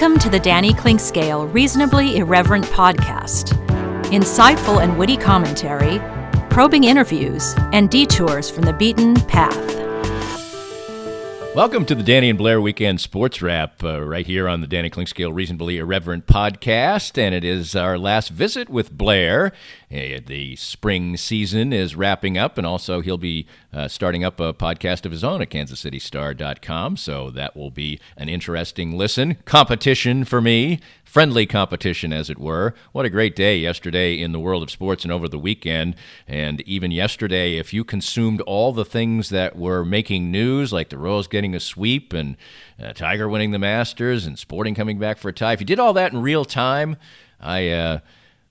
Welcome to the Danny Clinkscale Reasonably Irreverent podcast. Insightful and witty commentary, probing interviews, and detours from the beaten path. Welcome to the Danny and Blair Weekend Sports Wrap, uh, right here on the Danny Clinkscale Reasonably Irreverent podcast. And it is our last visit with Blair. Uh, the spring season is wrapping up, and also he'll be uh, starting up a podcast of his own at kansascitystar.com. So that will be an interesting listen. Competition for me friendly competition, as it were. What a great day yesterday in the world of sports and over the weekend. And even yesterday, if you consumed all the things that were making news, like the Royals getting a sweep and uh, Tiger winning the Masters and Sporting coming back for a tie, if you did all that in real time, I. Uh,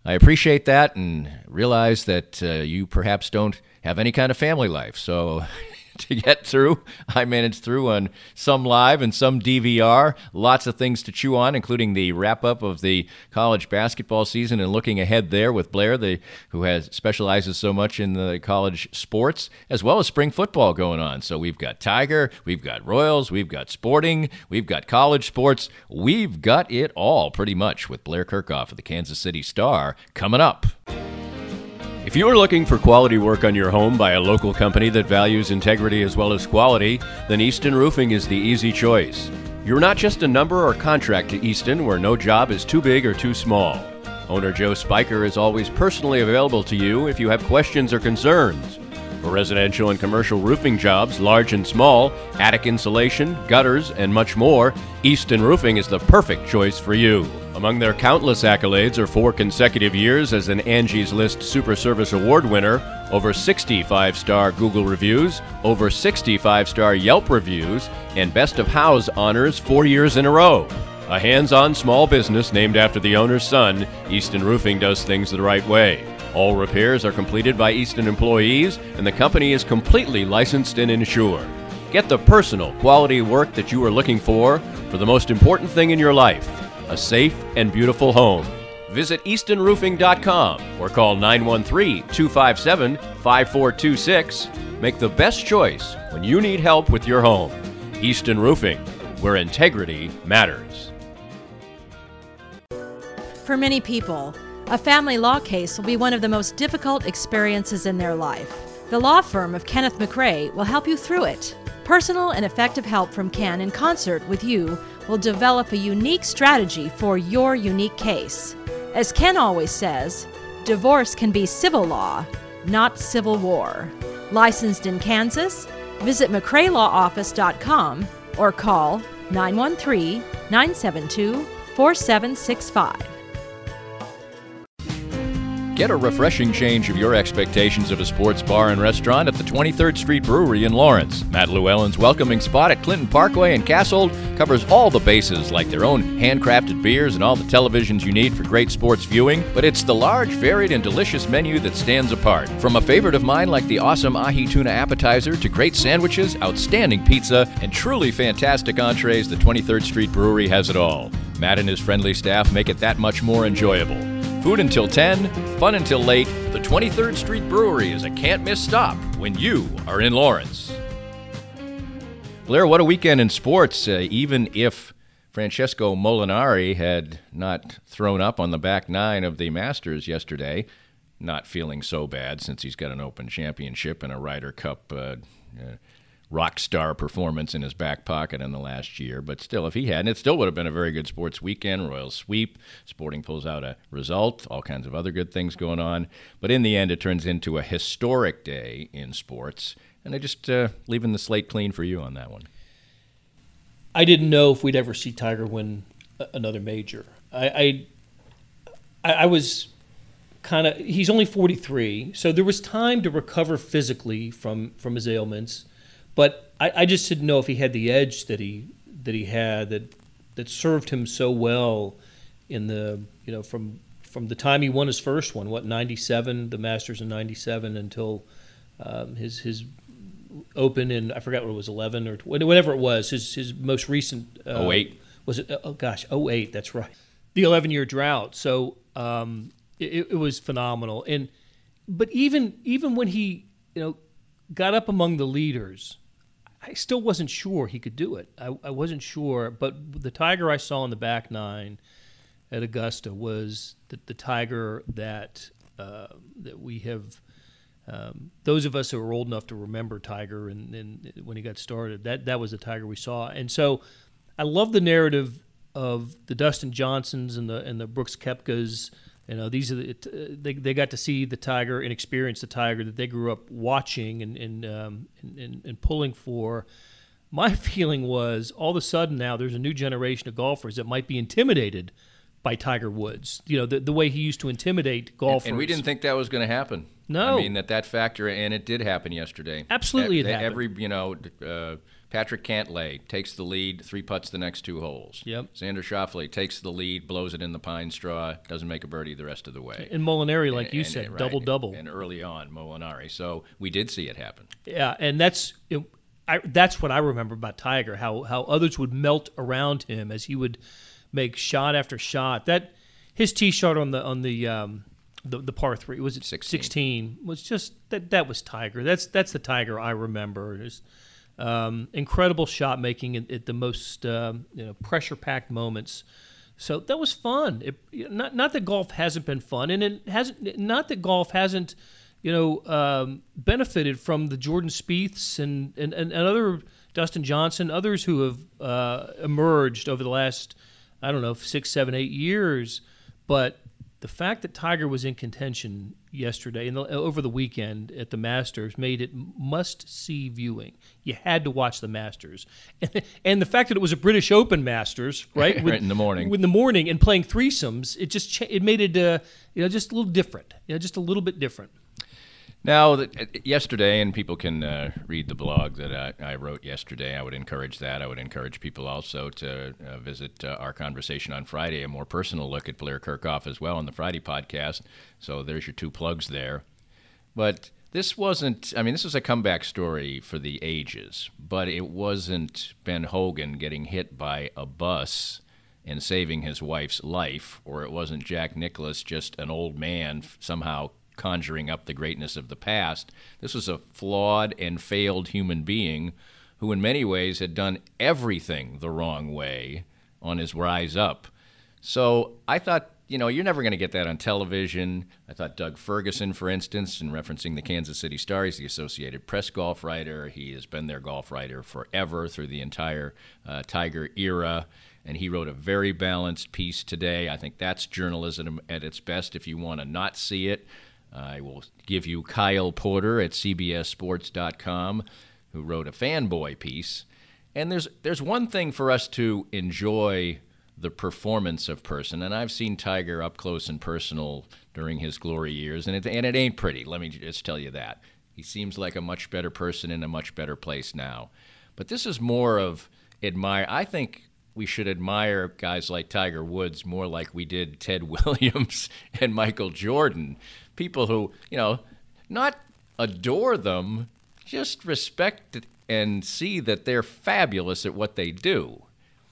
I appreciate that and realize that uh, you perhaps don't have any kind of family life. So to get through. I managed through on some live and some DVR. Lots of things to chew on, including the wrap up of the college basketball season and looking ahead there with Blair, the, who has specializes so much in the college sports, as well as spring football going on. So we've got Tiger, we've got Royals, we've got sporting, we've got college sports. We've got it all pretty much with Blair Kerkhoff of the Kansas City Star coming up. If you are looking for quality work on your home by a local company that values integrity as well as quality, then Easton Roofing is the easy choice. You're not just a number or contract to Easton where no job is too big or too small. Owner Joe Spiker is always personally available to you if you have questions or concerns. For residential and commercial roofing jobs, large and small, attic insulation, gutters, and much more, Easton Roofing is the perfect choice for you. Among their countless accolades are four consecutive years as an Angie's List Super Service Award winner, over 60 five star Google reviews, over 60 five star Yelp reviews, and Best of Houzz honors four years in a row. A hands on small business named after the owner's son, Easton Roofing does things the right way. All repairs are completed by Easton employees, and the company is completely licensed and insured. Get the personal, quality work that you are looking for for the most important thing in your life a safe and beautiful home. Visit eastonroofing.com or call 913 257 5426. Make the best choice when you need help with your home. Easton Roofing, where integrity matters. For many people, a family law case will be one of the most difficult experiences in their life. The law firm of Kenneth McRae will help you through it. Personal and effective help from Ken in concert with you will develop a unique strategy for your unique case. As Ken always says, divorce can be civil law, not civil war. Licensed in Kansas? Visit McRaeLawOffice.com or call 913 972 4765. Get a refreshing change of your expectations of a sports bar and restaurant at the 23rd Street Brewery in Lawrence. Matt Llewellyn's welcoming spot at Clinton Parkway and Kasold covers all the bases like their own handcrafted beers and all the televisions you need for great sports viewing, but it's the large, varied, and delicious menu that stands apart. From a favorite of mine like the awesome ahi tuna appetizer to great sandwiches, outstanding pizza, and truly fantastic entrees, the 23rd Street Brewery has it all. Matt and his friendly staff make it that much more enjoyable. Food until 10, fun until late. The 23rd Street Brewery is a can't miss stop when you are in Lawrence. Blair, what a weekend in sports. Uh, even if Francesco Molinari had not thrown up on the back nine of the Masters yesterday, not feeling so bad since he's got an Open Championship and a Ryder Cup uh, uh, rock star performance in his back pocket in the last year. But still, if he hadn't, it still would have been a very good sports weekend. Royal sweep, Sporting pulls out a result, all kinds of other good things going on. But in the end, it turns into a historic day in sports. And I just uh, leaving the slate clean for you on that one. I didn't know if we'd ever see Tiger win another major. I, I, I was kind of he's only 43, so there was time to recover physically from from his ailments but I, I just didn't know if he had the edge that he that he had that that served him so well in the you know from from the time he won his first one, what ninety seven, the Masters in ninety seven, until um, his his Open in I forgot what it was eleven or whatever it was. His his most recent uh, 08. was it? Oh gosh, 08, That's right. The eleven year drought. So um, it, it was phenomenal. And but even even when he you know got up among the leaders, I still wasn't sure he could do it. I, I wasn't sure, but the Tiger I saw in the back nine at Augusta was the, the Tiger that uh, that we have. Um, those of us who are old enough to remember Tiger and, and, when he got started, that that was the Tiger we saw. And so, I love the narrative of the Dustin Johnsons and the and the Brooks Koepkas you know, these are the, they, they got to see the tiger and experience the tiger that they grew up watching and and, um, and, and pulling for. My feeling was all of a sudden now there's a new generation of golfers that might be intimidated by Tiger Woods. You know, the, the way he used to intimidate golfers. And, and we didn't think that was going to happen. No, I mean that that factor, and it did happen yesterday. Absolutely, it happened. Every you know. Uh, Patrick Cantlay takes the lead, three putts the next two holes. Yep. Xander Schauffele takes the lead, blows it in the pine straw, doesn't make a birdie the rest of the way. And Molinari, like and, you and, said, right, double double. And early on, Molinari. So we did see it happen. Yeah, and that's it, I, that's what I remember about Tiger. How how others would melt around him as he would make shot after shot. That his tee shot on the on the um, the, the par three was it 16. 16 was just that that was Tiger. That's that's the Tiger I remember. Just, um, incredible shot making at, at the most um, you know, pressure packed moments. So that was fun. It, not not that golf hasn't been fun, and it hasn't. Not that golf hasn't, you know, um, benefited from the Jordan Spieths and, and, and, other Dustin Johnson, others who have uh, emerged over the last, I don't know, six, seven, eight years. But the fact that Tiger was in contention yesterday and over the weekend at the Masters made it must see viewing. You had to watch the Masters, and the fact that it was a British Open Masters, right? With, in the morning, in the morning, and playing threesomes, it just it made it uh, you know just a little different, you know, just a little bit different. Now, uh, yesterday, and people can uh, read the blog that I, I, wrote yesterday. I would encourage that. I would encourage people also to uh, visit uh, our conversation on Friday, a more personal look at Blair Kerkhoff as well on the Friday podcast. So there's your two plugs there. But this wasn't, I mean, this was a comeback story for the ages, but it wasn't Ben Hogan getting hit by a bus and saving his wife's life, or it wasn't Jack Nicklaus, just an old man somehow conjuring up the greatness of the past. This was a flawed and failed human being who, in many ways, had done everything the wrong way on his rise up. So I thought, you know, you're never going to get that on television. I thought Doug Ferguson, for instance, in referencing the Kansas City Star, he's the Associated Press golf writer. He has been their golf writer forever through the entire uh, Tiger era. And he wrote a very balanced piece today. I think that's journalism at its best if you want to not see it. I will give you Kyle Porter at CBSSports.com, who wrote a fanboy piece. And there's there's one thing for us to enjoy the performance of person, and I've seen Tiger up close and personal during his glory years, and it, and it ain't pretty. Let me just tell you that. He seems like a much better person in a much better place now. But this is more of admire. I think we should admire guys like Tiger Woods more like we did Ted Williams and Michael Jordan. People who, you know, not adore them, just respect and see that they're fabulous at what they do.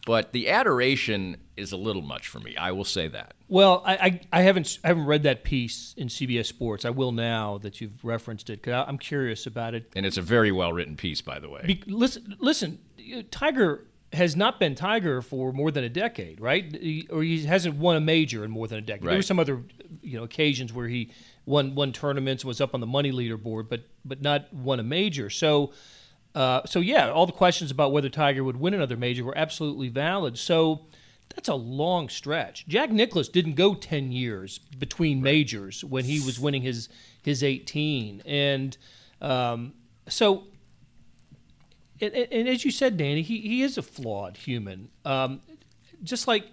But the adoration is a little much for me. I will say that. Well, I, I, I haven't I haven't read that piece in CBS Sports. I will now that you've referenced it because I'm curious about it. And it's a very well written piece, by the way. Be, listen, listen, uh, Tiger has not been Tiger for more than a decade, right? He, or he hasn't won a major in more than a decade. Right. There were some other, you know, occasions where he won won tournaments, was up on the money leaderboard, but but not won a major. So, uh, so yeah, all the questions about whether Tiger would win another major were absolutely valid. So. That's a long stretch. Jack Nicklaus didn't go 10 years between majors when he was winning his his 18. And um, so and, and, as you said, Danny, he, he is a flawed human. Um, just like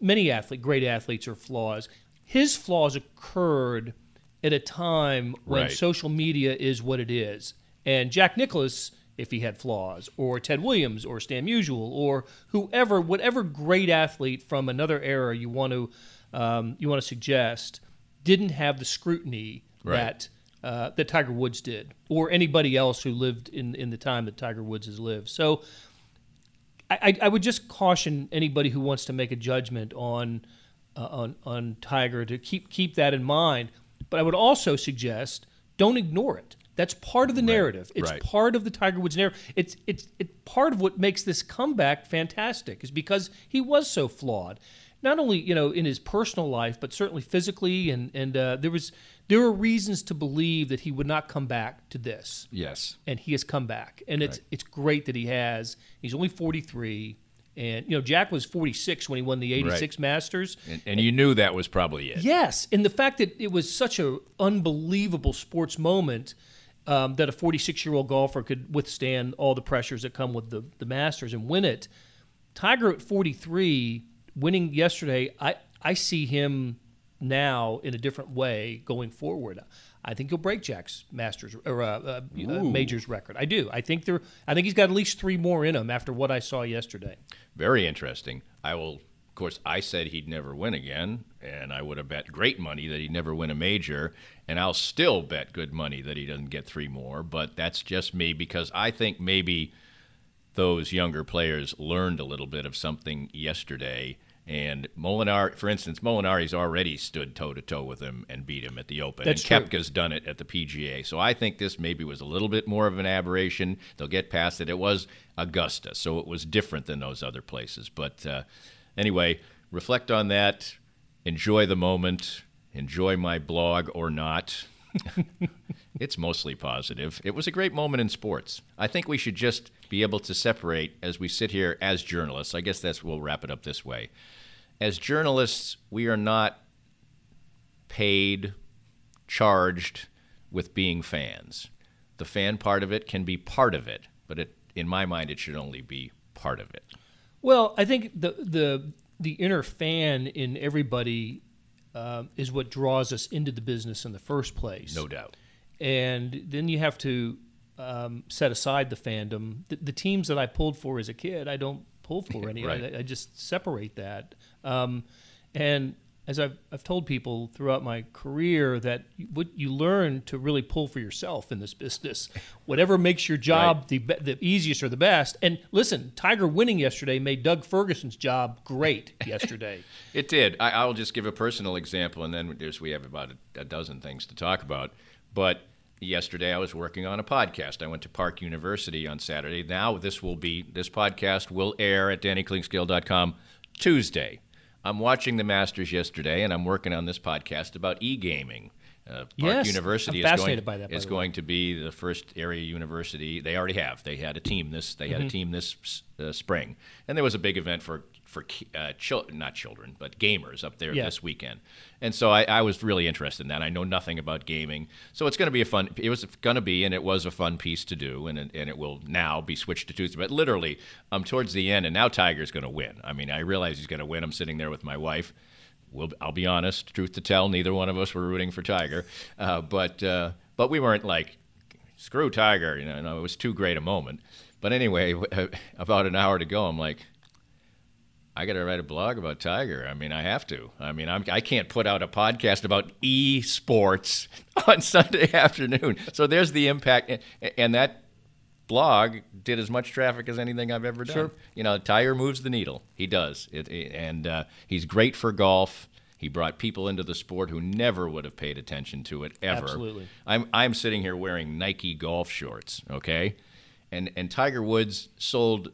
many athletes, great athletes are flaws. His flaws occurred at a time when right. social media is what it is. And Jack Nicklaus, if he had flaws, or Ted Williams, or Stan Musial, or whoever, whatever great athlete from another era you want to um, you want to suggest, didn't have the scrutiny Right. that uh, that Tiger Woods did, or anybody else who lived in in the time that Tiger Woods has lived. So, I, I- I would just caution anybody who wants to make a judgment on uh, on on Tiger to keep keep that in mind. But I would also suggest don't ignore it. That's part of the narrative. It's right. part of the Tiger Woods narrative. It's it's it's part of what makes this comeback fantastic is because he was so flawed, not only you know in his personal life but certainly physically and and uh, there was there were reasons to believe that he would not come back to this Yes. and he has come back, and it's it's great that he has. He's only forty three, and you know Jack was forty six when he won the eighty six Masters. And, and you knew that was probably it. Yes, and the fact that it was such an unbelievable sports moment um, that a forty six year old golfer could withstand all the pressures that come with the the Masters and win it. Tiger at forty three, winning yesterday, I I see him now in a different way going forward. I think he'll break Jack's Masters or uh, uh, uh, Majors record. I do. I think there. I think he's got at least three more in him after what I saw yesterday. Very interesting. I will, of course, I said he'd never win again, and I would have bet great money that he'd never win a major, and I'll still bet good money that he doesn't get three more. But that's just me because I think maybe those younger players learned a little bit of something yesterday. And Molinari, for instance, Molinari's already stood toe to toe with him and beat him at the Open. That's and true. Koepka's done it at the PGA. So I think this maybe was a little bit more of an aberration. They'll get past it. It was Augusta, so it was different than those other places. But uh, anyway, reflect on that. Enjoy the moment. Enjoy my blog or not. it's mostly positive. It was a great moment in sports. I think we should just be able to separate as we sit here as journalists. I guess that's we'll wrap it up this way. As journalists, we are not paid, charged with being fans. The fan part of it can be part of it, but it, in my mind, it should only be part of it. Well, I think the the the inner fan in everybody um, is what draws us into the business in the first place. No doubt. and then you have to um, set aside the fandom. The, the teams that I pulled for as a kid, I don't pull for any. Right. I, I just separate that. Um, and as I've, I've told people throughout my career, that you- what you learn to really pull for yourself in this business, whatever makes your job Right. the the easiest or the best. And listen, Tiger winning yesterday made Doug Ferguson's job great yesterday. It did. I, I'll just give a personal example, and then there's, we have about a, a dozen things to talk about. But yesterday I was working on a podcast. I went to Park University on Saturday. Now this will be this podcast will air at DannyClinkscale.com Tuesday. I'm watching the Masters yesterday, and I'm working on this podcast about e-gaming. Uh, Park Yes, University is going, by that, by is the way. going to be the first area university. They already have. They had a team this. They had Mm-hmm. a team this uh, spring, and there was a big event for for uh, chil- not children but gamers up there Yeah. this weekend. And so I, I was really interested in that. I know nothing about gaming, so it's going to be a fun. It was going to be, and it was a fun piece to do, and it, and it will now be switched to Tuesday. But literally, I'm towards the end, and now Tiger's going to win. I mean, I realize he's going to win. I'm sitting there with my wife. We'll, I'll be honest, truth to tell, neither one of us were rooting for Tiger, uh, but uh, but we weren't like screw Tiger. You know, no, it was too great a moment. But anyway, about an hour to go, I'm like, I got to write a blog about Tiger. I mean, I have to. I mean, I'm, I can't put out a podcast about e-sports on Sunday afternoon. So there's the impact, and- and that blog did as much traffic as anything I've ever done. Sure. You know, Tiger moves the needle. He does, it, it- and uh, he's great for golf. He brought people into the sport who never would have paid attention to it ever. Absolutely. I'm I'm sitting here wearing Nike golf shorts, okay? And and Tiger Woods sold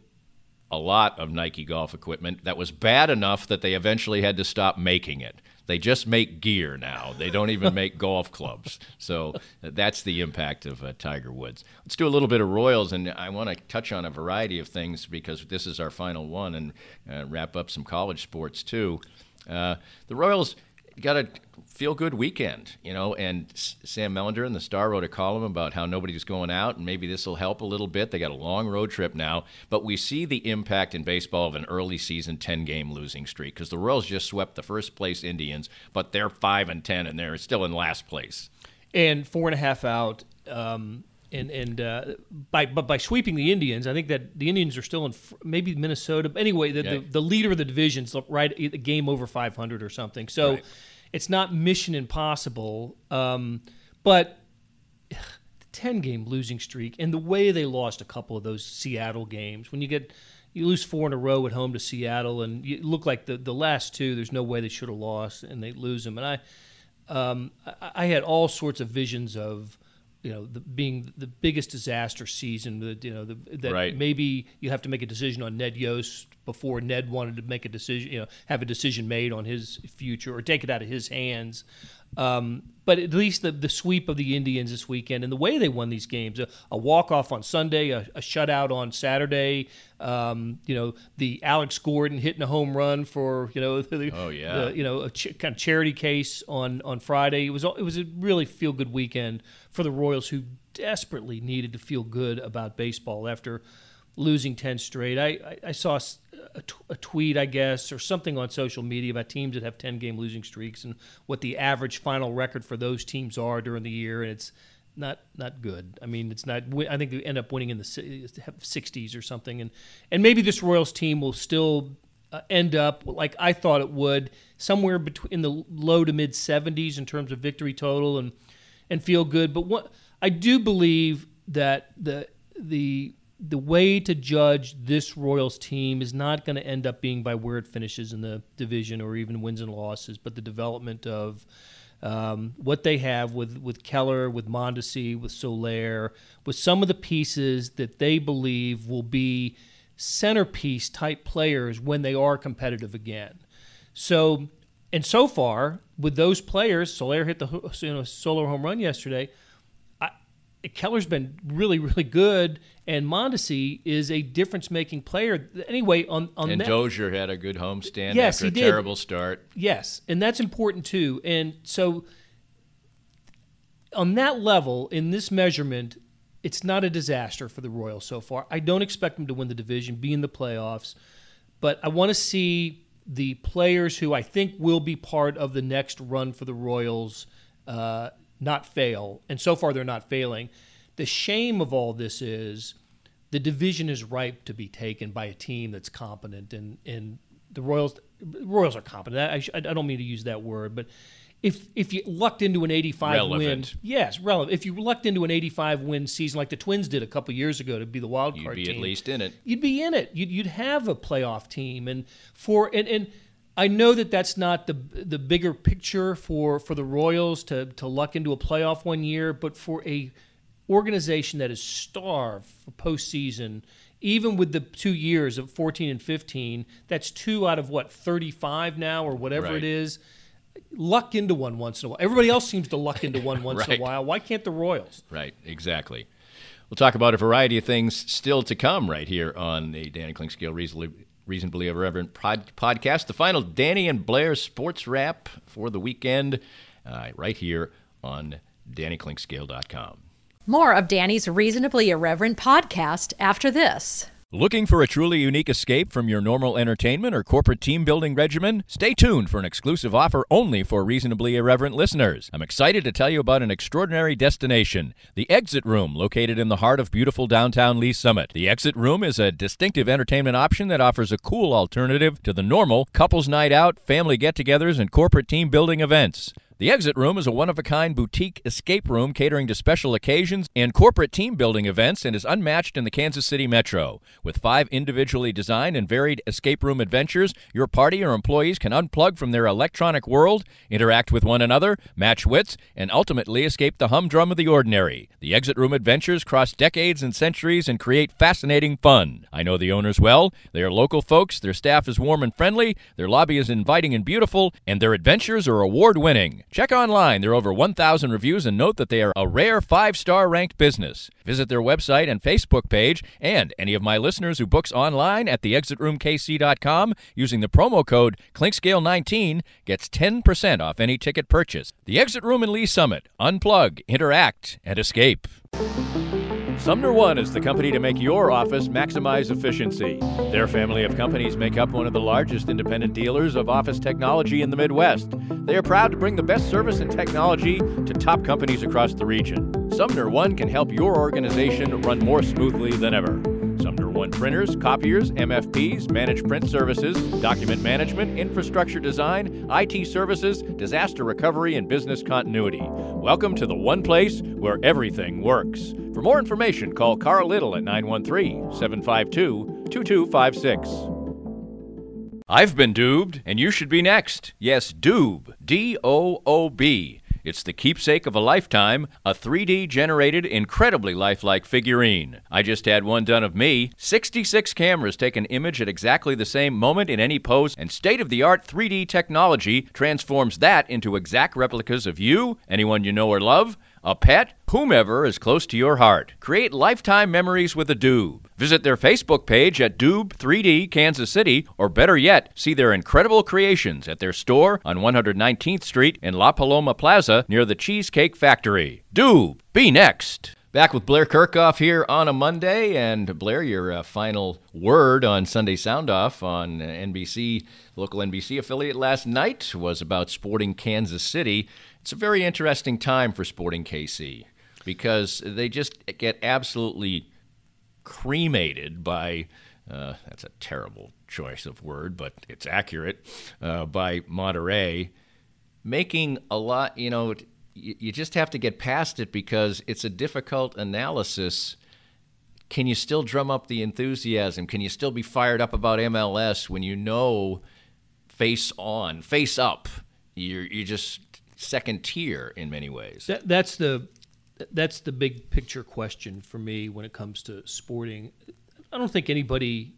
a lot of Nike golf equipment that was bad enough that they eventually had to stop making it. They just make gear now. They don't even make golf clubs. So that's the impact of uh, Tiger Woods. Let's do a little bit of Royals, and I want to touch on a variety of things because this is our final one, and uh, wrap up some college sports too. Uh, the Royals got a feel good weekend, you know, and S- Sam Mellinger in the Star wrote a column about how nobody's going out, and maybe this will help a little bit. They got a long road trip now, but we see the impact in baseball of an early season 10 game losing streak because the Royals just swept the first place Indians, but they're 5 and 10, and they're still in last place. and four and a half out. Um, and and uh, by but by sweeping the Indians, I think that the Indians are still in fr- maybe Minnesota. Anyway, the, Yeah. the the leader of the division's right a game over 500 or something. So Right. It's not mission impossible. Um, but the 10 game losing streak and the way they lost a couple of those Seattle games when you get you lose four in a row at home to Seattle and you look like the the last two there's no way they should have lost and they lose them and I um, I, I had all sorts of visions of you know the, being the biggest disaster season that you know the, that Right. maybe you have to make a decision on Ned Yost before Ned wanted to make a decision you know have a decision made on his future or take it out of his hands um, but at least the, the sweep of the Indians this weekend and the way they won these games a, a walk off on Sunday, a, a shutout on Saturday, um, you know, the Alex Gordon hitting a home run for, you know, the, Oh, yeah. the, you know, a ch- kind of charity case on, on Friday. It was, it was a really feel good weekend for the Royals who desperately needed to feel good about baseball after losing 10 straight. I, I, I saw a, tweet, I guess, or something on social media about teams that have 10 game losing streaks and what the average final record for those teams are during the year. And it's not not good. I mean, it's not. I think they end up winning in the si- 60s or something. And, and maybe this Royals team will still uh, end up like I thought it would, somewhere between in the low to mid 70s in terms of victory total and and feel good. But what I do believe that the the the way to judge this Royals team is not going to end up being by where it finishes in the division or even wins and losses, but the development of um, what they have with, with Keller, with Mondesi, with Soler, with some of the pieces that they believe will be centerpiece type players when they are competitive again. So, and so far with those players, Soler hit the you know solo home run yesterday. Keller's been really really good, and Mondesi is a difference making player. Anyway, on on And that, Dozier had a good homestand Yes, after he a did. terrible start. Yes, and that's important too. And so, on that level, in this measurement, it's not a disaster for the Royals so far. I don't expect them to win the division, be in the playoffs, but I want to see the players who I think will be part of the next run for the Royals uh, not fail. And so far, they're not failing. The shame of all this is the division is ripe to be taken by a team that's competent, and and the Royals Royals are competent. I, I don't mean to use that word, but if if you lucked into an 85 win, yes, relevant. If you lucked into an 85 win season like the Twins did a couple years ago to be the wild You'd card be team, at least in it. you'd be in it. You'd, you'd have a playoff team, and for and, and I know that that's not the the bigger picture for for the Royals to to luck into a playoff one year, but for a organization that is starved for postseason, even with the two years of 14 and 15, that's two out of what 35 now or whatever Right. it is. Luck into one once in a while. Everybody else seems to luck into one once in a while. Why can't the Royals? Right, exactly. We'll talk about a variety of things still to come right here on the Danny Clinkscale Reasonably, Reasonably Irreverent pod, podcast. The final Danny and Blair sports wrap for the weekend uh, right here on DannyClinkscale.com. More of Danny's Reasonably Irreverent podcast after this. Looking for a truly unique escape from your normal entertainment or corporate team building regimen? Stay tuned for an exclusive offer only for reasonably irreverent listeners. I'm excited to tell you about an extraordinary destination, the Exit Room, located in the heart of beautiful downtown Lee's Summit. The Exit Room is a distinctive entertainment option that offers a cool alternative to the normal couples night out, family get togethers, and corporate team building events. The Exit Room is a one of a kind boutique escape room catering to special occasions and corporate team building events and is unmatched in the Kansas City metro. With five individually designed and varied escape room adventures, your party or employees can unplug from their electronic world, interact with one another, match wits, and ultimately escape the humdrum of the ordinary. The Exit Room adventures cross decades and centuries and create fascinating fun. I know the owners well. They are local folks, their staff is warm and friendly, their lobby is inviting and beautiful, and their adventures are award winning. Check online. There are over 1,000 reviews and note that they are a rare five star ranked business. Visit their website and Facebook page, and any of my listeners who books online at theexitroomkc.com using the promo code Clinkscale19 gets 10% off any ticket purchase. The Exit Room in Lee's Summit. Unplug, interact, and escape. Sumner One is the company to make your office maximize efficiency. Their family of companies make up one of the largest independent dealers of office technology in the Midwest. They are proud to bring the best service and technology to top companies across the region. Sumner One can help your organization run more smoothly than ever. Sumner One printers, copiers, MFPs, managed print services, document management, infrastructure design, IT services, disaster recovery, and business continuity. Welcome to the one place where everything works. For more information, call Carl Little at 913 752 2256. I've been doobed, and you should be next. Yes, Doob. D O O B. It's the keepsake of a lifetime, a 3D generated, incredibly lifelike figurine. I just had one done of me. 66 cameras take an image at exactly the same moment in any pose, and state of the art 3D technology transforms that into exact replicas of you, anyone you know or love, a pet, whomever is close to your heart. Create lifetime memories with a Doob. Visit their Facebook page at Doob 3D Kansas City, or better yet, see their incredible creations at their store on 119th Street in La Paloma Plaza near the Cheesecake Factory. Doob, be next. Back with Blair Kerkhoff here on a Monday. And Blair, your uh, final word on Sunday Sound Off on NBC, local NBC affiliate last night was about Sporting Kansas City. It's a very interesting time for Sporting KC because they just get absolutely cremated by. Uh, that's a terrible choice of word, but it's accurate. Uh, by Monterrey, making a lot. You know, you, just have to get past it because it's a difficult analysis. Can you still drum up the enthusiasm? Can you still be fired up about MLS when you know face on, face up? You're you're just second tier in many ways. That, that's the that's the big picture question for me when it comes to sporting. I don't think anybody,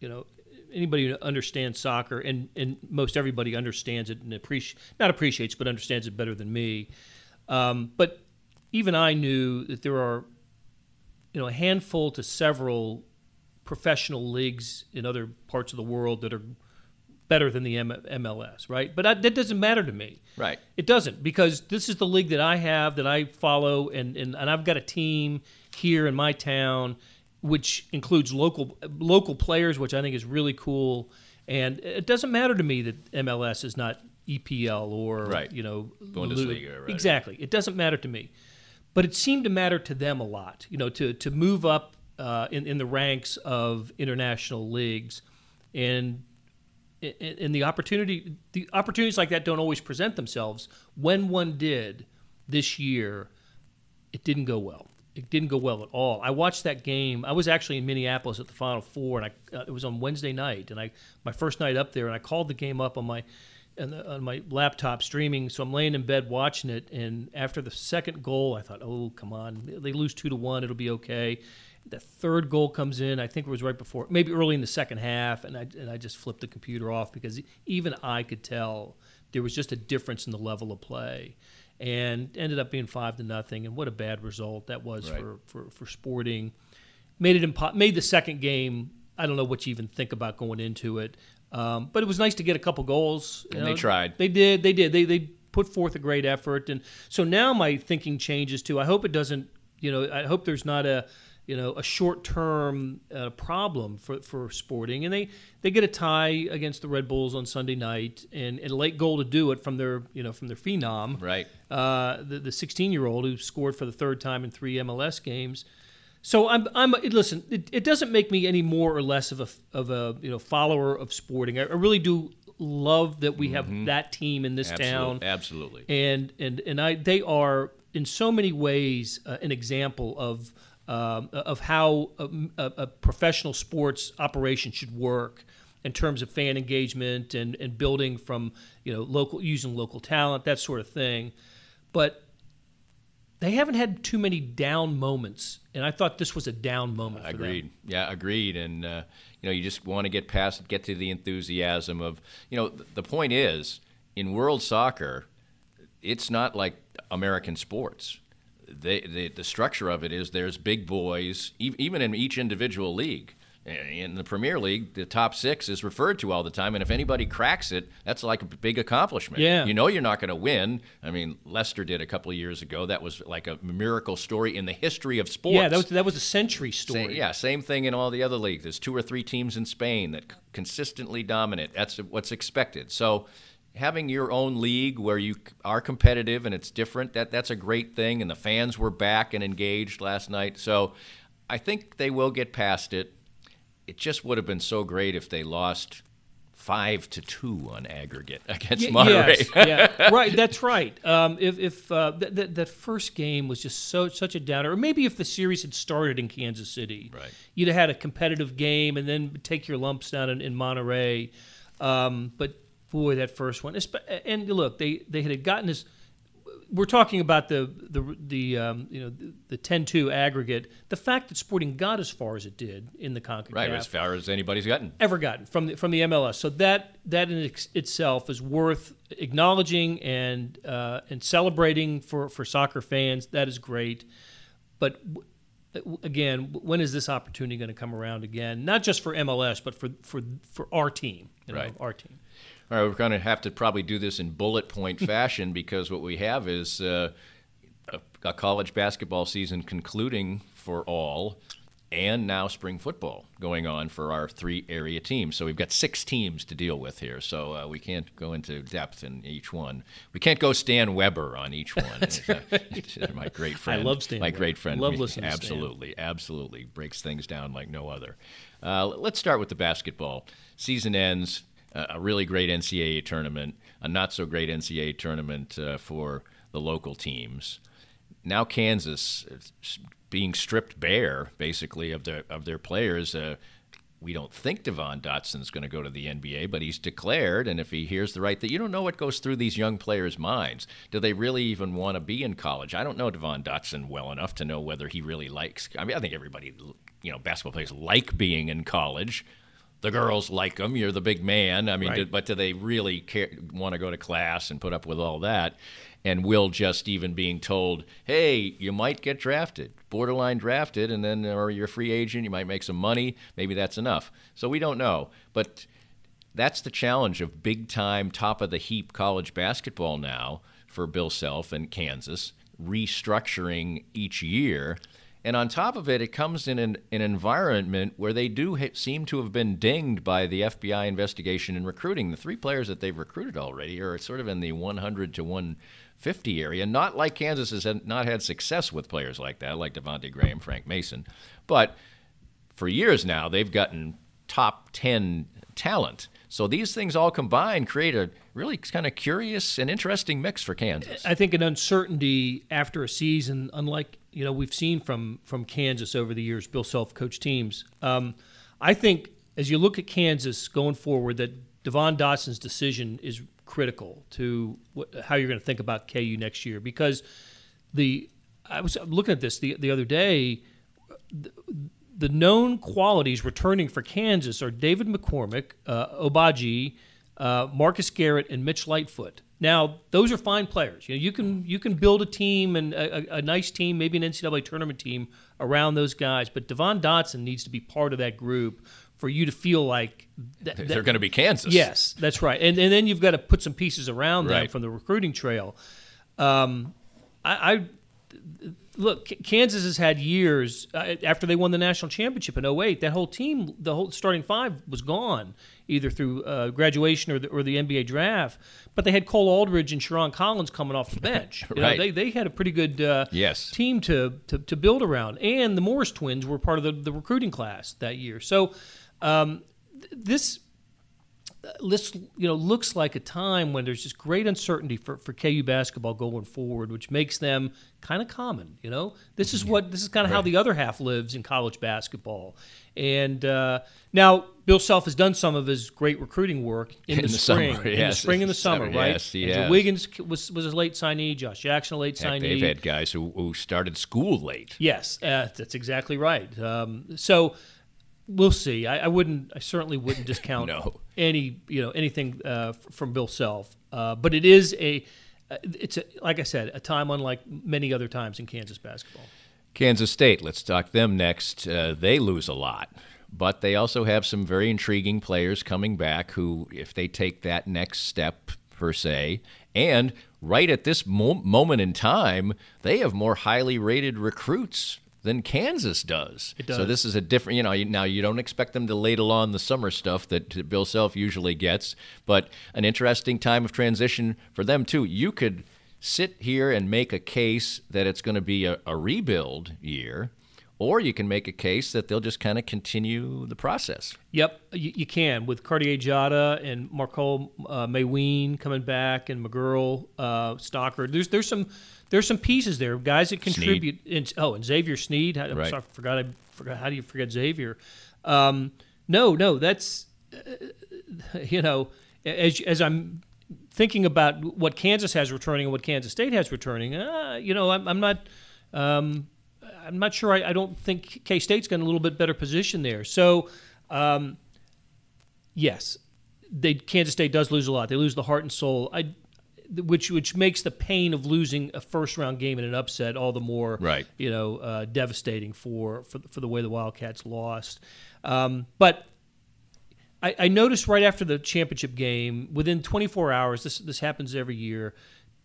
you know, anybody who understands soccer and, and most everybody understands it and appreciate not appreciates but understands it better than me. Um, but even I knew that there are, you know, a handful to several professional leagues in other parts of the world that are better than the M- MLS, right? But I, that doesn't matter to me. Right. It doesn't because this is the league that I have that I follow, and, and, and I've got a team here in my town, which includes local local players, which I think is really cool. And it doesn't matter to me that MLS is not EPL or Right. you know Bundesliga, right. Exactly. It doesn't matter to me, but it seemed to matter to them a lot. You know, to to move up uh, in in the ranks of international leagues, and and the opportunity the opportunities like that don't always present themselves. When one did this year, it didn't go well. It didn't go well at all. I watched that game. I was actually in Minneapolis at the Final Four, and I uh, it was on Wednesday night, and I my first night up there, and I called the game up on my on my laptop streaming. So I'm laying in bed watching it, and after the second goal, I thought, oh come on, they lose two to one, it'll be okay. The third goal comes in. I think it was right before, maybe early in the second half, and I and I just flipped the computer off because even I could tell there was just a difference in the level of play, and ended up being five to nothing. And what a bad result that was Right. for, for for Sporting. Made it impo- made the second game. I don't know what you even think about going into it, um, but it was nice to get a couple goals. And they tried. They did. They did. They they put forth a great effort, and so now my thinking changes too. I hope it doesn't. You know, I hope there's not a you know a short term uh, problem for, for Sporting, and they they get a tie against the Red Bulls on Sunday night, and, and a late goal to do it from their you know from their phenom, Right. uh, the the 16 year old who scored for the third time in three MLS games. So I'm I'm listen. It, it doesn't make me any more or less of a of a you know follower of Sporting. I, I really do love that we have that team in this town Absolutely. Absolutely. and and and I they are in so many ways uh, an example of um, of how a, a, a professional sports operation should work in terms of fan engagement and, and building from you know local using local talent that sort of thing, but they haven't had too many down moments, and I thought this was a down moment. Agreed. Them. Yeah, agreed. And uh, you know, you just want to get past, get to the enthusiasm of, you know, th- the point is, in world soccer, it's not like American sports. They, they, the structure of it is there's big boys, e- even in each individual league. Eh, in the Premier League, the top six is referred to all the time, and if anybody cracks it, that's like a big accomplishment. Yeah. You know you're not going to win. I mean, Leicester did a couple of years ago. That was like a miracle story in the history of sports. Yeah, that was that was a century story. Same, yeah, same thing in all the other leagues. There's two or three teams in Spain that consistently dominate. That's what's expected. So having your own league where you are competitive and it's different that that's a great thing and the fans were back and engaged last night so i think they will get past it it just would have been so great if they lost five to two on aggregate against Y- Monterrey. Yes, yeah, right. That's right. Um, if if uh, th- th- that first game was just so such a downer, or maybe if the series had started in Kansas City, Right. you'd have had a competitive game and then take your lumps down in, in Monterrey. Um, but boy, that first one, and look, they they had gotten this. We're talking about the the the um, you know the 10-2 aggregate. The fact that Sporting got as far as it did in the Concacaf, right, as far as anybody's gotten. ever gotten from the, from the MLS. So that that in itself is worth acknowledging and uh, and celebrating for, for soccer fans. That is great. But w- again, when is this opportunity going to come around again? Not just for MLS, but for for, for our team. You know, Right. Our team. All right, we're going to have to probably do this in bullet point fashion because what we have is uh, a, a college basketball season concluding for all, and now spring football going on for our three area teams. So we've got six teams to deal with here. So uh, we can't go into depth in each one. We can't go Stan Weber on each one. my great friend. I love Stan My Weber. great friend. Love listening. Absolutely, absolutely breaks things down like no other. Uh, let's start with the basketball. Season ends. A really great NCAA tournament, a not so great NCAA tournament uh, for the local teams. Now Kansas is being stripped bare, basically, of their of their players. Uh, we don't think Devon Dotson's going to go to the NBA, but he's declared, and if he hears the right thing, you don't know what goes through these young players' minds. Do they really even want to be in college? I don't know Devon Dotson well enough to know whether he really likes. I mean, I think everybody, you know, basketball players like being in college. The girls like him. You're the big man. I mean, Right. do, but do they really care, want to go to class and put up with all that? And will just even being told, "Hey, you might get drafted, borderline drafted, and then or you're a free agent, you might make some money. Maybe that's enough." So we don't know, but that's the challenge of big time, top of the heap college basketball now for Bill Self and Kansas, restructuring each year. And on top of it, it comes in an, an environment where they do ha- seem to have been dinged by the FBI investigation and recruiting. The three players that they've recruited already are sort of in the 100 to 150 area. Not like Kansas has not had success with players like that, like Devontae Graham, Frank Mason. But for years now, they've gotten top 10 talent. So these things all combined create a really kind of curious and interesting mix for Kansas. I think an uncertainty after a season, unlike you know we've seen from from Kansas over the years, Bill Self coach teams. Um, I think as you look at Kansas going forward, that Devon Dotson's decision is critical to how you're going to think about KU next year because the I was looking at this the the other day. The known qualities returning for Kansas are David McCormack, uh, Agbaji, uh, Marcus Garrett, and Mitch Lightfoot. Now, those are fine players. You know, you can you can build a team and a, a, nice team, maybe an NCAA tournament team around those guys. But Devon Dotson needs to be part of that group for you to feel like that, that- They're going to be Kansas. Yes, that's right. And and then you've got to put some pieces around them from the recruiting trail. Um, I, I look. Kansas has had years uh, after they won the national championship in 08, That whole team, the whole starting five, was gone either through uh, graduation or the, or the NBA draft. But they had Cole Aldrich and Sherron Collins coming off the bench. You know, Right. they they had a pretty good uh, Yes. team to, to to build around. And the Morris twins were part of the, the recruiting class that year. So um, th- this this you know looks like a time when there's just great uncertainty for, for KU basketball going forward, which makes them kind of common. You know, this is what this is kind of how the other half lives in college basketball. And uh, now Bill Self has done some of his great recruiting work in, In the, the spring, summer, in the spring and the summer, Summer, right? yes, Andrew. Wiggins was was a late signee, Josh Jackson a late Heck, signee. they've had guys who, who started school late. Yes, uh, that's exactly right. Um, so we'll see. I, I wouldn't. I certainly wouldn't discount No. any you know anything uh, from Bill Self. Uh, but it is a. uh, It's a, like I said, a time unlike many other times in Kansas basketball. Kansas State, let's talk them next. Uh, they lose a lot, but they also have some very intriguing players coming back who, if they take that next step, per se, and right at this mo- moment in time, they have more highly rated recruits than Kansas does. It does. So this is a different, you know, now you don't expect them to ladle on the summer stuff that Bill Self usually gets, but an interesting time of transition for them too. You could sit here and make a case that it's going to be a, a rebuild year, or you can make a case that they'll just kind of continue the process. Yep, you, you can with Cartier Diarra and Marco uh, Mawien coming back and McGuirl, uh, Stockard. There's there's some there's some pieces there, guys that contribute. And, oh, and Xavier Sneed. I, I'm Right. sorry, I forgot. I forgot. How do you forget Xavier? Um, no, no, that's uh, you know as as I'm thinking about what Kansas has returning and what Kansas State has returning. Uh, you know, I'm, I'm not. Um, I'm not sure. I, I don't think K State's got a little bit better position there. So, um, yes, they Kansas State does lose a lot. They lose the heart and soul. I, which which makes the pain of losing a first round game in an upset all the more Right. You know, uh, devastating for, for for the way the Wildcats lost. Um, but I, I noticed right after the championship game, within 24 hours, this this happens every year.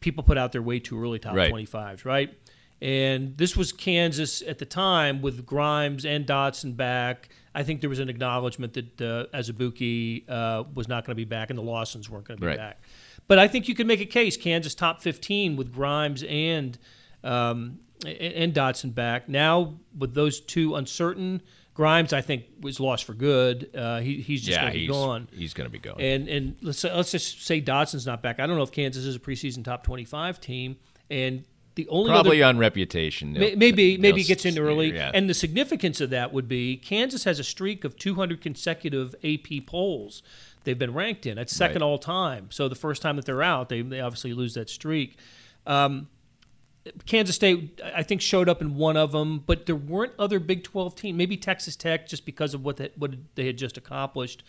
People put out their way too early top Right. 25s, right? And this was Kansas at the time with Grimes and Dotson back. I think there was an acknowledgement that uh, Azubuike uh, was not going to be back and the Lawsons weren't going to be Right. back. But I think you could make a case Kansas top 15 with Grimes and um, and, Dotson back. Now with those two uncertain, Grimes I think was lost for good. Uh, he, he's just yeah, going to be gone. he's going to be gone. And and let's let's just say Dotson's not back. I don't know if Kansas is a preseason top 25 team. And the only Probably other on reputation. May- Maybe maybe gets in early, yeah. and the significance of that would be Kansas has a streak of 200 consecutive AP polls they've been ranked in. That's second Right. all time. So the first time that they're out, they, they obviously lose that streak. Um, Kansas State, I think, showed up in one of them, but there weren't other Big 12 teams. Maybe Texas Tech, just because of what they, what they had just accomplished.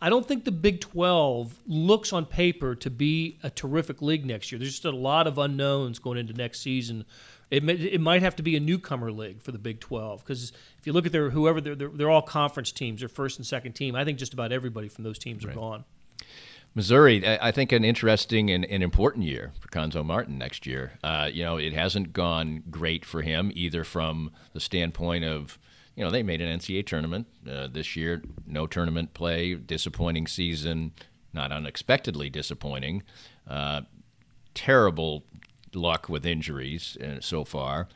I don't think the Big 12 looks on paper to be a terrific league next year. There's just a lot of unknowns going into next season. It, may, it might have to be a newcomer league for the Big 12 because if you look at their whoever they're, they're, they're all conference teams, their first and second team. I think just about everybody from those teams are gone. Missouri, I I think an interesting and, and important year for Cuonzo Martin next year. Uh, you know, it hasn't gone great for him either from the standpoint of, you know, they made an NCAA tournament uh, this year, no tournament play, disappointing season, not unexpectedly disappointing. Uh, terrible luck with injuries uh, so far,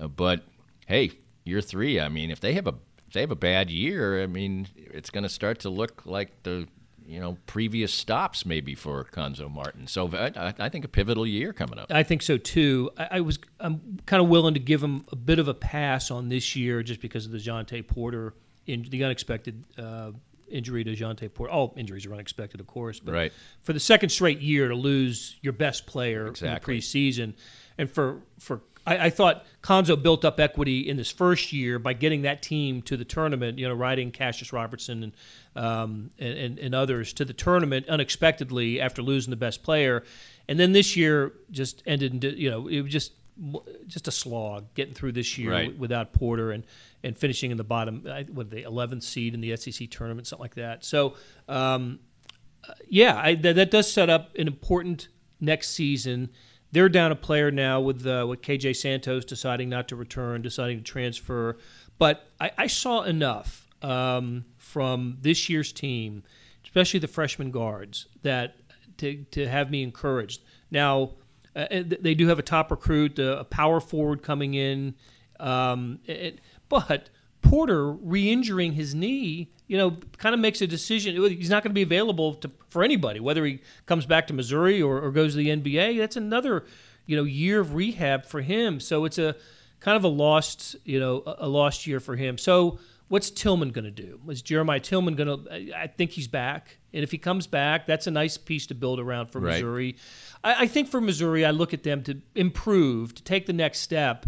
uh, but hey, year three. I mean, if they have a if they have a bad year, I mean, it's going to start to look like the you know previous stops maybe for Cuonzo Martin. So I, think a pivotal year coming up. I think so too. I, was I'm kind of willing to give him a bit of a pass on this year just because of the Jontay Porter in the unexpected uh, injury to Jontay Porter. All injuries are unexpected, of course, but Right. for the second straight year to lose your best player Exactly. in the preseason, and for for I, I thought Cuonzo built up equity in this first year by getting that team to the tournament. You know, riding Kassius Robertson and um, and, and, and others to the tournament unexpectedly after losing the best player, and then this year just ended. In, you know, it was just just a slog getting through this year Right. without Porter and and finishing in the bottom. What the 11th seed in the SEC tournament, something like that. So. Um, yeah, I, that, that does set up an important next season. They're down a player now with uh, with KJ Santos deciding not to return, deciding to transfer. But I, I saw enough um, from this year's team, especially the freshman guards, that to to have me encouraged. Now uh, they do have a top recruit, uh, a power forward coming in, um, it, but Porter re-injuring his knee, you know, kind of makes a decision. He's not going to be available to, for anybody, whether he comes back to Missouri or, or goes to the NBA. That's another, you know, year of rehab for him. So it's a kind of a lost, you know, a, a lost year for him. So what's Tilmon going to do? Is Jeremiah Tilmon going to? I think he's back, and if he comes back, that's a nice piece to build around for Right. Missouri. I, I think for Missouri, I look at them to improve, to take the next step,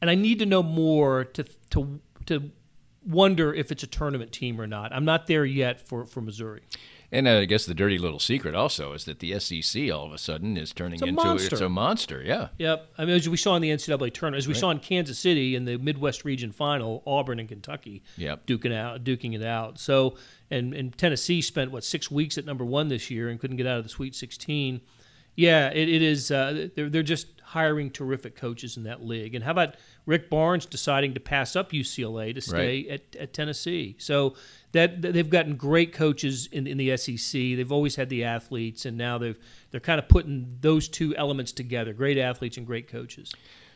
and I need to know more to to to wonder if it's a tournament team or not. I'm not there yet for for Missouri. And uh, I guess the dirty little secret also is that the SEC all of a sudden is turning a into monster. it's a monster. Yeah. Yep. I mean, as we saw in the NCAA tournament, as we saw in Kansas City in the Midwest region final, Auburn and Kentucky Yep. duking out, duking it out. So, and, and Tennessee spent what six weeks at number one this year and couldn't get out of the Sweet 16. Yeah, it, it is. Uh, they're they're just hiring terrific coaches in that league. And how about Rick Barnes deciding to pass up UCLA to stay Right. at, at Tennessee? So that they've gotten great coaches in, in the SEC. They've always had the athletes, and now they've they're kind of putting those two elements together: great athletes and great coaches.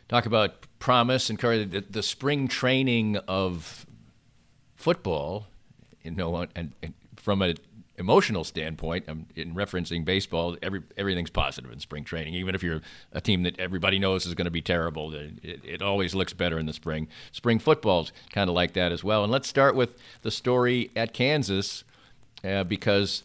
Talk about promise and courage. The, the spring training of football, you know, and, and from an emotional standpoint, in referencing baseball. Every everything's positive in spring training, even if you're a team that everybody knows is going to be terrible. It, it, it always looks better in the spring. Spring football's kind of like that as well. And let's start with the story at Kansas, uh, because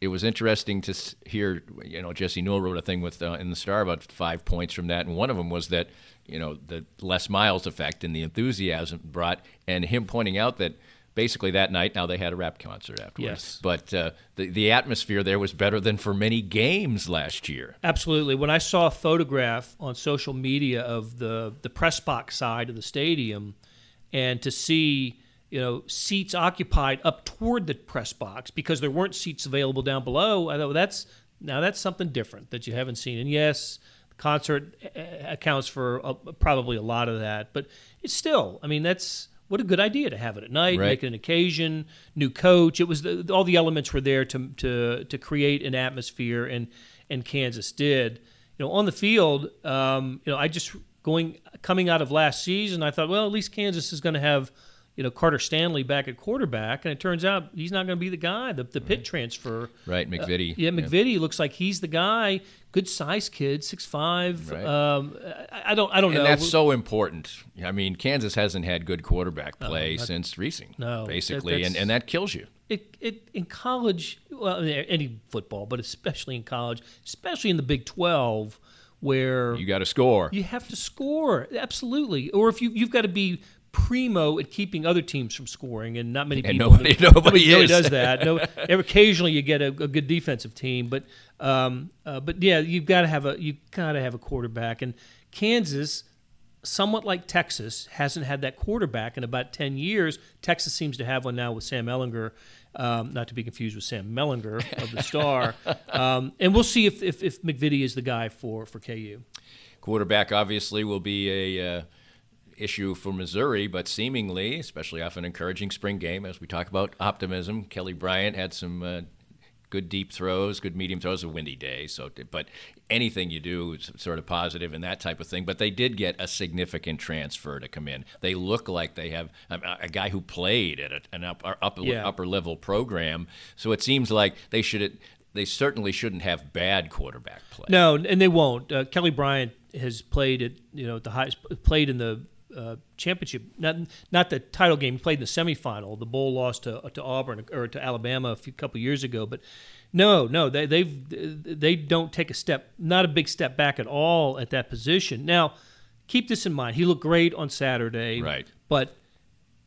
it was interesting to hear. You know, Jesse Newell wrote a thing with uh, in the Star about five points from that, and one of them was that you know the Les Miles effect and the enthusiasm brought, and him pointing out that basically that night. Now they had a rap concert afterwards, Yes. but uh, the the atmosphere there was better than for many games last year. Absolutely. When I saw a photograph on social media of the the press box side of the stadium, and to see you know seats occupied up toward the press box because there weren't seats available down below, I thought well, that's now that's something different that you haven't seen. And yes, the concert accounts for uh, probably a lot of that, but it's still. I mean, that's. What a good idea to have it at night, Right. make it an occasion, new coach. It was the, all the elements were there to to to create an atmosphere, and and Kansas did. You know, on the field, um, you know, I just going coming out of last season, I thought, well, at least Kansas is going to have, you know, Carter Stanley back at quarterback, and it turns out he's not going to be the guy. The the Pitt transfer, Right, MacVittie. yeah, MacVittie looks like he's the guy. Good size kid, six five. Right. Um, I, I don't I don't And know. that's so important. I mean, Kansas hasn't had good quarterback play since Reesing, No, that- basically, and, and that kills you. it, it in college, well, any football, but especially in college, especially in the Big Twelve, where You got to score. you have to score absolutely, or if you you've got to be primo at keeping other teams from scoring, and not many And people. nobody- nobody really is. does that. No, occasionally you get a, a good defensive team, but um, uh, but yeah, you've got to have a you got to have a quarterback, and Kansas. Somewhat like Texas hasn't had that quarterback in about ten years. Texas seems to have one now with Sam Ehlinger, um, not to be confused with Sam Mellinger of the Star. um, and we'll see if, if if MacVittie is the guy for for KU. Quarterback obviously will be a uh, issue for Missouri, but seemingly, especially off an encouraging spring game, as we talk about optimism, Kelly Bryant had some uh, good deep throws, good medium throws. A windy day, so but anything you do is sort of positive and that type of thing. But they did get a significant transfer to come in. They look like they have a, a guy who played at a, an upper upper, Yeah. upper level program. So it seems like they should. They certainly shouldn't have bad quarterback play. No, and they won't. Uh, Kelly Bryant has played at you know the highest played in the uh, championship, not not the title game. He played in the semifinal. The bowl lost to to Auburn or to Alabama a few couple years ago, but. No, no, they they've they don't take a step, not a big step back at all at that position. Now, keep this in mind. He looked great on Saturday, Right. But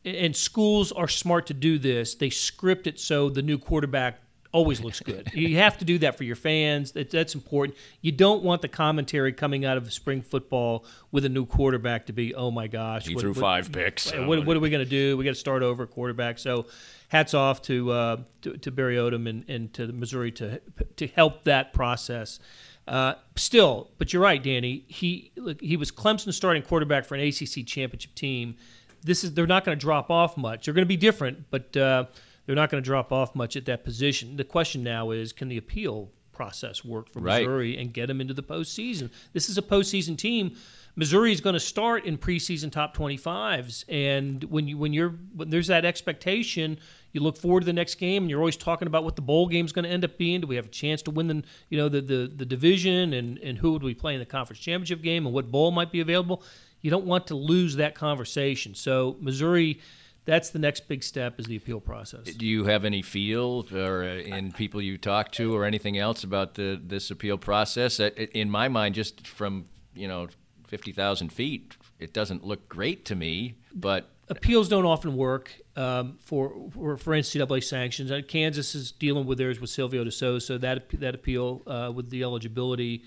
and schools are smart to do this. They script it so the new quarterback always looks good. you have to do that for your fans. That, that's important. You don't want the commentary coming out of spring football with a new quarterback to be, oh my gosh, He what- threw what- five picks. What, what, what are we going to do? We got to start over quarterback. So, hats off to uh, to, to Barry Odom and, and to Missouri to to help that process. Uh, still, but you're right, Danny. He look, he was Clemson's starting quarterback for an ACC championship team. This is they're not going to drop off much. They're going to be different, but uh, they're not going to drop off much at that position. The question now is, can the appeal process work for Right. Missouri and get them into the postseason? This is a postseason team. Missouri is going to start in preseason top 25s, and when you when you're when there's that expectation, you look forward to the next game, and you're always talking about what the bowl game is going to end up being. Do we have a chance to win the you know the the, the division, and and who would we play in the conference championship game, and what bowl might be available? You don't want to lose that conversation. So Missouri. That's the next big step is the appeal process. Do you have any feel or uh, in people you talk to or anything else about the this appeal process? Uh, In my mind, just from you know fifty thousand feet, it doesn't look great to me. But appeals don't often work um, for, for for NCAA sanctions. Uh, Kansas is dealing with theirs with Silvio De Sousa. That that appeal uh, with the eligibility,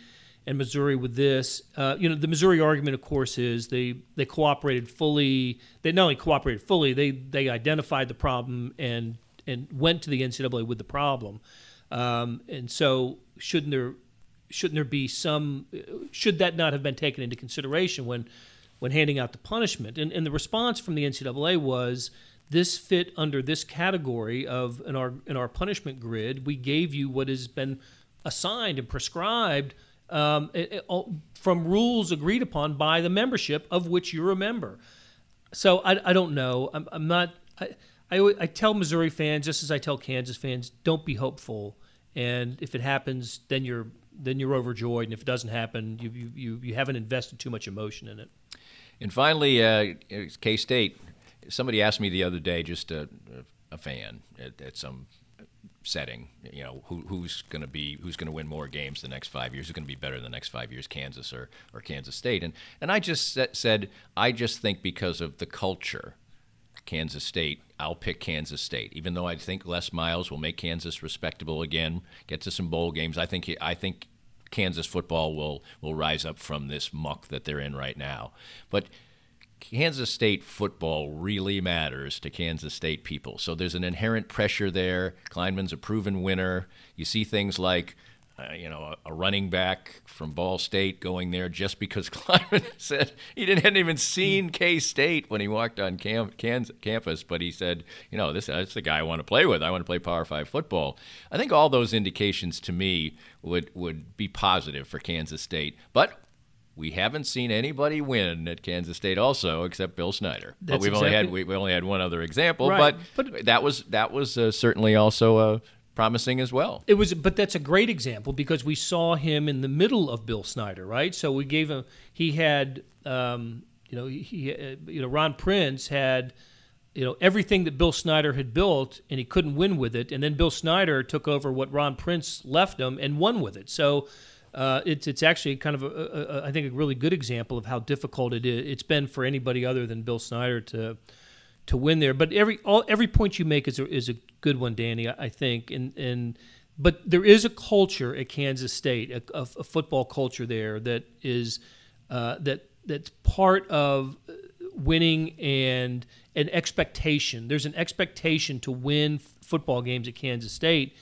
and Missouri with this. Uh, you know, the Missouri argument, of course, is they they cooperated fully. They not only cooperated fully, they they identified the problem and and went to the NCAA with the problem. Um, and so, shouldn't there shouldn't there be some? Should that not have been taken into consideration when when handing out the punishment? And, and the response from the NCAA was this fit under this category of in our in our punishment grid. We gave you what has been assigned and prescribed um, it, it, from rules agreed upon by the membership of which you're a member. So I, I don't know. I'm, I'm not. I, I, I tell Missouri fans just as I tell Kansas fans, don't be hopeful. And if it happens, then you're then you're overjoyed. And if it doesn't happen, you you, you haven't invested too much emotion in it. And finally, uh, K State. Somebody asked me the other day, just a, a fan at, at some setting. You know, who, who's going to be who's going to win more games the next five years? Who's going to be better the next five years, Kansas or or Kansas State? And and I just said I just think because of the culture, Kansas State. I'll pick Kansas State, even though I think Les Miles will make Kansas respectable again, get to some bowl games. I think I think Kansas football will will rise up from this muck that they're in right now. But Kansas State football really matters to Kansas State people. So there's an inherent pressure there. Klieman's a proven winner. You see things like, uh, you know, a, a, running back from Ball State going there just because Klieman said he didn't hadn't even seen K State when he walked on camp, Kansas, campus, but he said, you know, this that's the guy I want to play with. I want to play Power Five football. I think all those indications to me would would be positive for Kansas State, but we haven't seen anybody win at Kansas State also except Bill Snyder. That's but we've exactly, only had we, we, only had one other example, right. but, but, that was that was uh, certainly also uh, promising as well. It was, but that's a great example because we saw him in the middle of Bill Snyder, right? So we gave him he had um, you know he uh, you know Ron Prince had you know everything that Bill Snyder had built, and he couldn't win with it. And then Bill Snyder took over what Ron Prince left him and won with it. So uh, it's it's actually kind of a, a, a, I think a really good example of how difficult it is. It's been for anybody other than Bill Snyder to to win there. But every all every point you make is a, is a good one, Danny. I, I think and and but there is a culture at Kansas State, a, a football culture there that is uh, that that's part of winning and an expectation. There's an expectation to win football games at Kansas State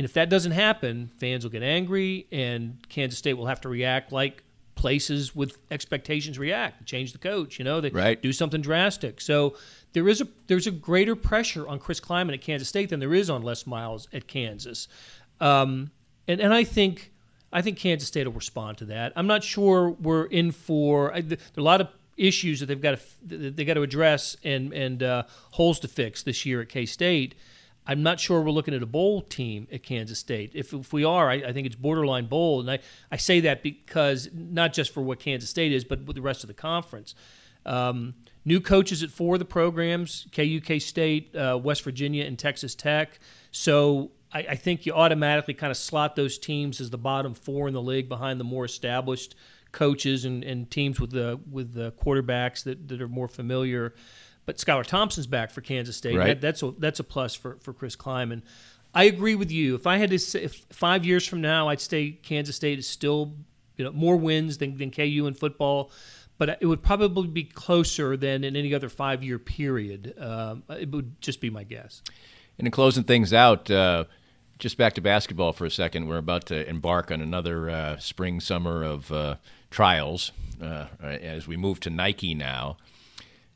and if that doesn't happen, fans will get angry, and Kansas State will have to react like places with expectations react. Change the coach, you know, they right. do something drastic. So there is a there's a greater pressure on Chris Klieman at Kansas State than there is on Les Miles at Kansas, um, and and I think I think Kansas State will respond to that. I'm not sure we're in for I, there are a lot of issues that they've got to they got to address and and uh, holes to fix this year at K State. I'm not sure we're looking at a bowl team at Kansas State. If, if we are, I, I, think it's borderline bowl. And I, I say that because not just for what Kansas State is, but with the rest of the conference. Um, new coaches at four of the programs KUK State, uh, West Virginia, and Texas Tech. So I, I, think you automatically kind of slot those teams as the bottom four in the league behind the more established coaches and, and teams with the, with the quarterbacks that, that are more familiar. But Skylar Thompson's back for Kansas State. Right. That, that's a that's a plus for for Chris Klieman. I agree with you. If I had to say, if five years from now, I'd say Kansas State is still you know more wins than, than KU in football, but it would probably be closer than in any other five year period. Um, it would just be my guess. And in closing things out. Uh, just back to basketball for a second. We're about to embark on another uh, spring summer of uh, trials uh, as we move to Nike now.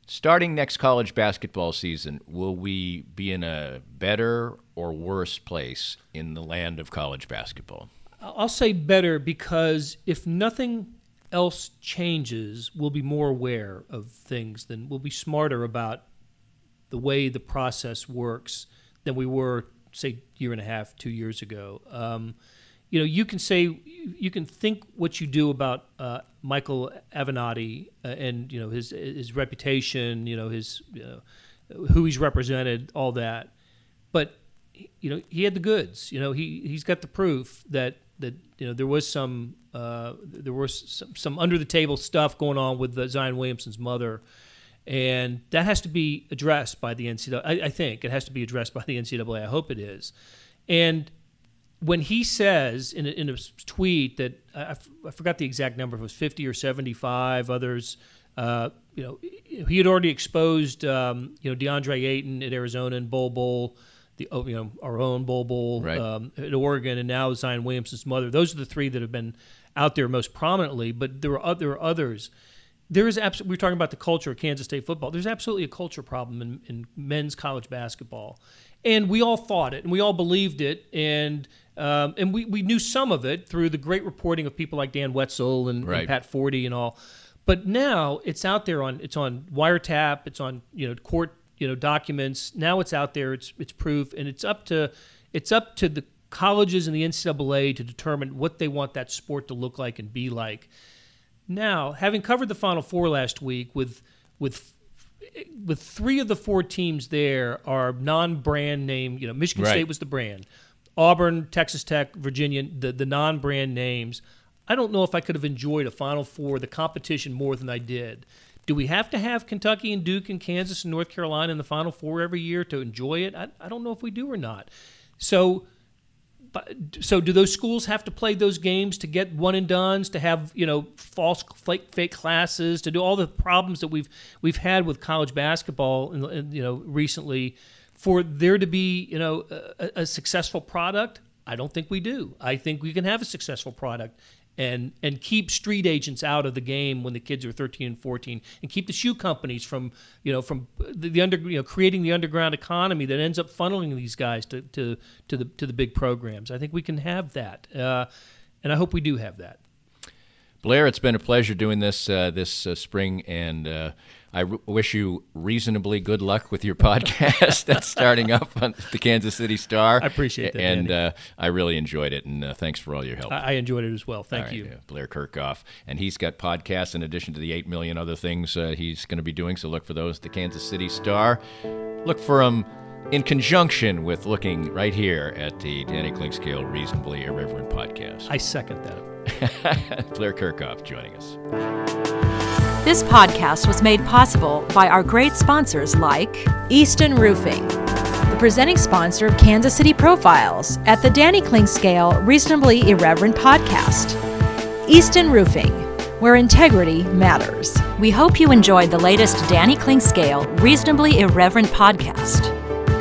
Starting next college basketball season, will we be in a better or worse place in the land of college basketball? I'll say better because if nothing else changes, we'll be more aware of things than we'll be smarter about the way the process works than we were, say, year and a half, two years ago. Um, you know, you can say you can think what you do about uh, Michael Avenatti uh, and you know his his reputation, you know his you know, who he's represented, all that, but you know he had the goods. You know he he's got the proof that that you know there was some uh, there was some, some under the table stuff going on with Zion Williamson's mother. And that has to be addressed by the NCAA. I, I think it has to be addressed by the NCAA. I hope it is. And when he says in a, in a tweet that I, f- I forgot the exact number, if it was 50 or 75, others, uh, you know, he had already exposed, um, you know, DeAndre Ayton at Arizona and Bol Bol, the oh, you know our own Bol Bol Right. um, at Oregon, and now Zion Williamson's mother. Those are the three that have been out there most prominently. But there are other others. There is absolutely. We're talking about the culture of Kansas State football. There's absolutely a culture problem in, in men's college basketball, and we all thought it and we all believed it, and um, and we, we knew some of it through the great reporting of people like Dan Wetzel and, and Pat Forde and all. But now it's out there on it's on wiretap, it's on you know court you know documents. Now it's out there, it's it's proof, and it's up to it's up to the colleges and the NCAA to determine what they want that sport to look like and be like. Now, having covered the Final Four last week with with with three of the four teams there are non-brand name. You know, Michigan Right. State was the brand, Auburn, Texas Tech, Virginia, the the non-brand names. I don't know if I could have enjoyed a Final Four, the competition more than I did. Do we have to have Kentucky and Duke and Kansas and North Carolina in the Final Four every year to enjoy it? I, I don't know if we do or not. So so do those schools have to play those games to get one and dones to have you know false fake, fake classes to do all the problems that we've we've had with college basketball in, you know recently for there to be you know a, a successful product I don't think we do. I think we can have a successful product and and keep street agents out of the game when the kids are 13 and 14 and keep the shoe companies from you know from the, the under you know creating the underground economy that ends up funneling these guys to to to the to the big programs. I think we can have that uh, and I hope we do have that Blair, it's been a pleasure doing this uh, this uh, spring, and uh, I r- wish you reasonably good luck with your podcast that's starting up on the Kansas City Star. I appreciate that, and uh, I really enjoyed it, and uh, thanks for all your help. I, I enjoyed it as well thank All right, you Blair Kerkhoff. And he's got podcasts in addition to the 8 million other things uh, he's going to be doing. So look for those, the Kansas City Star. Look for him in conjunction with looking right here at the Danny Clinkscale Reasonably Irreverent podcast. I second that Blair Kerkhoff joining us. This podcast was made possible by our great sponsors like Easton Roofing, the presenting sponsor of Kansas City Profiles at the Danny Clinkscale Reasonably Irreverent podcast. Easton Roofing, where integrity matters. We hope you enjoyed the latest Danny Clinkscale Reasonably Irreverent podcast.